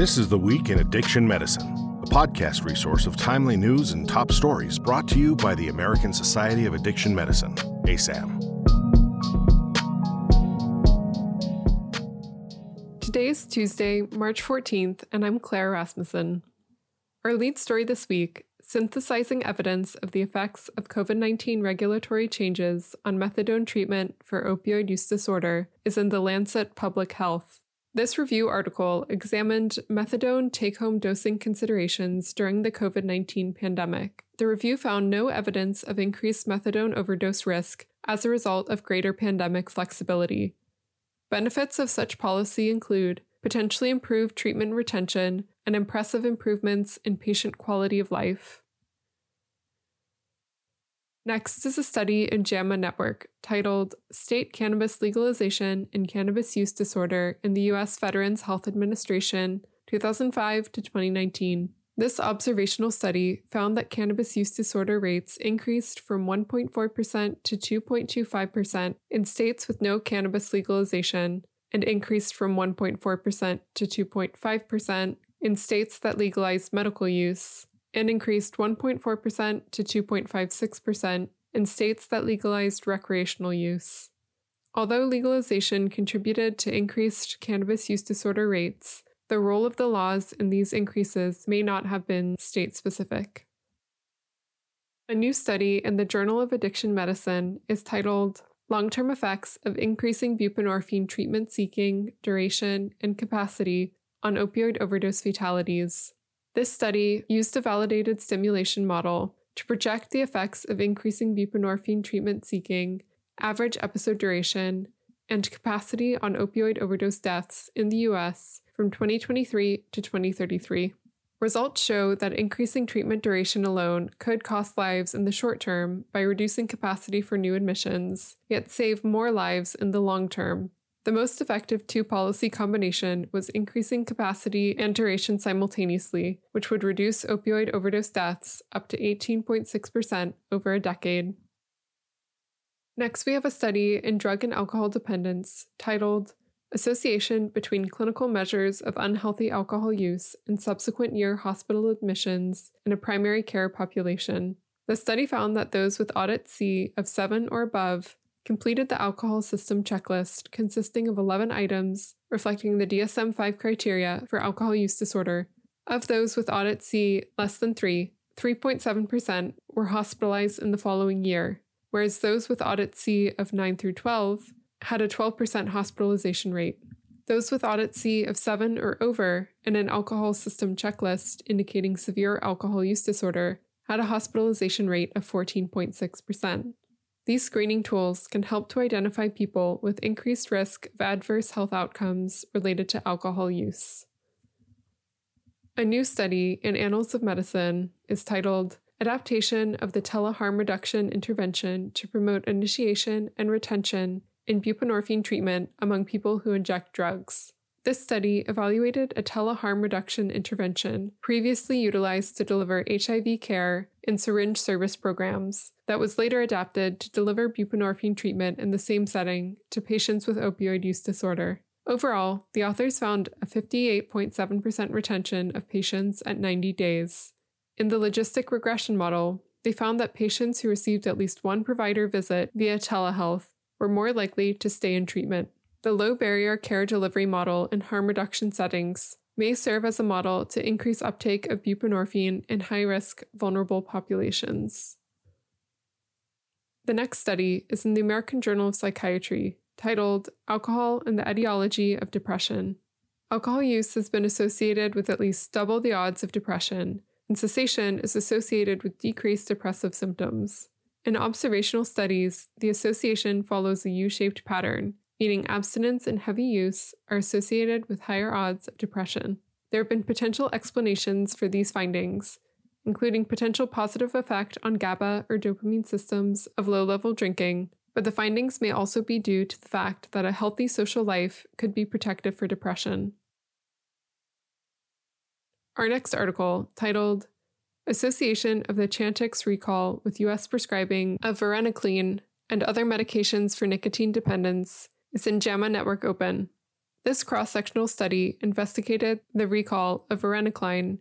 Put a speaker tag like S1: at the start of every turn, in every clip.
S1: This is The Week in Addiction Medicine, a podcast resource of timely news and top stories brought to you by the American Society of Addiction Medicine, ASAM.
S2: Today is Tuesday, March 14th, and I'm Claire Rasmussen. Our lead story this week synthesizing evidence of the effects of COVID 19 regulatory changes on methadone treatment for opioid use disorder is in The Lancet Public Health. This review article examined methadone take home dosing considerations during the COVID 19 pandemic. The review found no evidence of increased methadone overdose risk as a result of greater pandemic flexibility. Benefits of such policy include potentially improved treatment retention and impressive improvements in patient quality of life. Next is a study in JAMA Network titled State Cannabis Legalization and Cannabis Use Disorder in the U.S. Veterans Health Administration 2005 to 2019. This observational study found that cannabis use disorder rates increased from 1.4% to 2.25% in states with no cannabis legalization and increased from 1.4% to 2.5% in states that legalized medical use and increased 1.4% to 2.56% in states that legalized recreational use. Although legalization contributed to increased cannabis use disorder rates, the role of the laws in these increases may not have been state specific. A new study in the Journal of Addiction Medicine is titled Long Term Effects of Increasing Buprenorphine Treatment Seeking, Duration, and Capacity on Opioid Overdose Fatalities this study used a validated stimulation model to project the effects of increasing buprenorphine treatment seeking, average episode duration, and capacity on opioid overdose deaths in the US from 2023 to 2033. Results show that increasing treatment duration alone could cost lives in the short term by reducing capacity for new admissions, yet save more lives in the long term the most effective two policy combination was increasing capacity and duration simultaneously, which would reduce opioid overdose deaths up to 18.6% over a decade. Next, we have a study in drug and alcohol dependence titled Association between clinical measures of unhealthy alcohol use and subsequent year hospital admissions in a primary care population. The study found that those with audit C of 7 or above completed the alcohol symptom checklist consisting of 11 items reflecting the DSM 5 criteria for alcohol use disorder. Of those with audit C less than 3, 3.7% were hospitalized in the following year, whereas those with audit C of 9 through 12 had a 12% hospitalization rate. Those with audit C of 7 or over and an alcohol symptom checklist indicating severe alcohol use disorder had a hospitalization rate of 14.6%. These screening tools can help to identify people with increased risk of adverse health outcomes related to alcohol use. A new study in Annals of Medicine is titled Adaptation of the Teleharm Reduction Intervention to Promote Initiation and Retention in Buprenorphine Treatment Among People Who Inject Drugs. This study evaluated a teleharm reduction intervention previously utilized to deliver HIV care in syringe service programs that was later adapted to deliver buprenorphine treatment in the same setting to patients with opioid use disorder. Overall, the authors found a 58.7% retention of patients at 90 days. In the logistic regression model, they found that patients who received at least one provider visit via telehealth were more likely to stay in treatment. The low barrier care delivery model in harm reduction settings may serve as a model to increase uptake of buprenorphine in high risk, vulnerable populations. The next study is in the American Journal of Psychiatry titled Alcohol and the Etiology of Depression. Alcohol use has been associated with at least double the odds of depression, and cessation is associated with decreased depressive symptoms. In observational studies, the association follows a U shaped pattern, meaning abstinence and heavy use are associated with higher odds of depression. There have been potential explanations for these findings, including potential positive effect on GABA or dopamine systems of low level drinking, but the findings may also be due to the fact that a healthy social life could be protective for depression. Our next article, titled Association of the Chantix Recall with U.S. Prescribing of Varenicline and Other Medications for Nicotine Dependence, is in JAMA Network Open. This cross sectional study investigated the recall of varenicline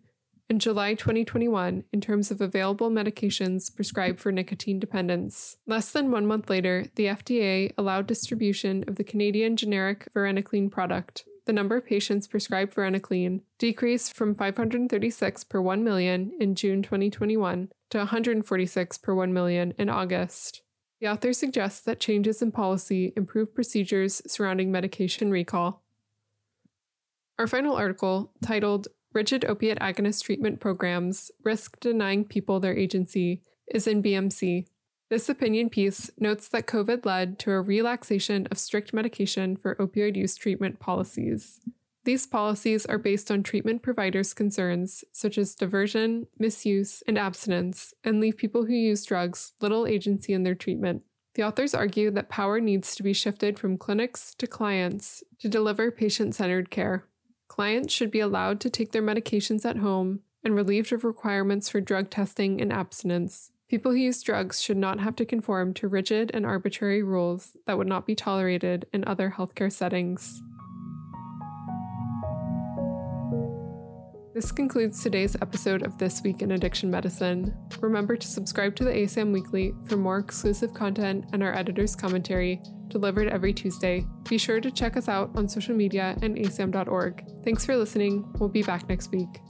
S2: in July 2021 in terms of available medications prescribed for nicotine dependence. Less than one month later, the FDA allowed distribution of the Canadian generic varenicline product. The number of patients prescribed varenicline decreased from 536 per 1 million in June 2021 to 146 per 1 million in August. The author suggests that changes in policy improve procedures surrounding medication recall. Our final article, titled Rigid Opiate Agonist Treatment Programs Risk Denying People Their Agency, is in BMC. This opinion piece notes that COVID led to a relaxation of strict medication for opioid use treatment policies. These policies are based on treatment providers' concerns, such as diversion, misuse, and abstinence, and leave people who use drugs little agency in their treatment. The authors argue that power needs to be shifted from clinics to clients to deliver patient centered care. Clients should be allowed to take their medications at home and relieved of requirements for drug testing and abstinence. People who use drugs should not have to conform to rigid and arbitrary rules that would not be tolerated in other healthcare settings. This concludes today's episode of This Week in Addiction Medicine. Remember to subscribe to the ASAM Weekly for more exclusive content and our editor's commentary, delivered every Tuesday. Be sure to check us out on social media and asam.org. Thanks for listening. We'll be back next week.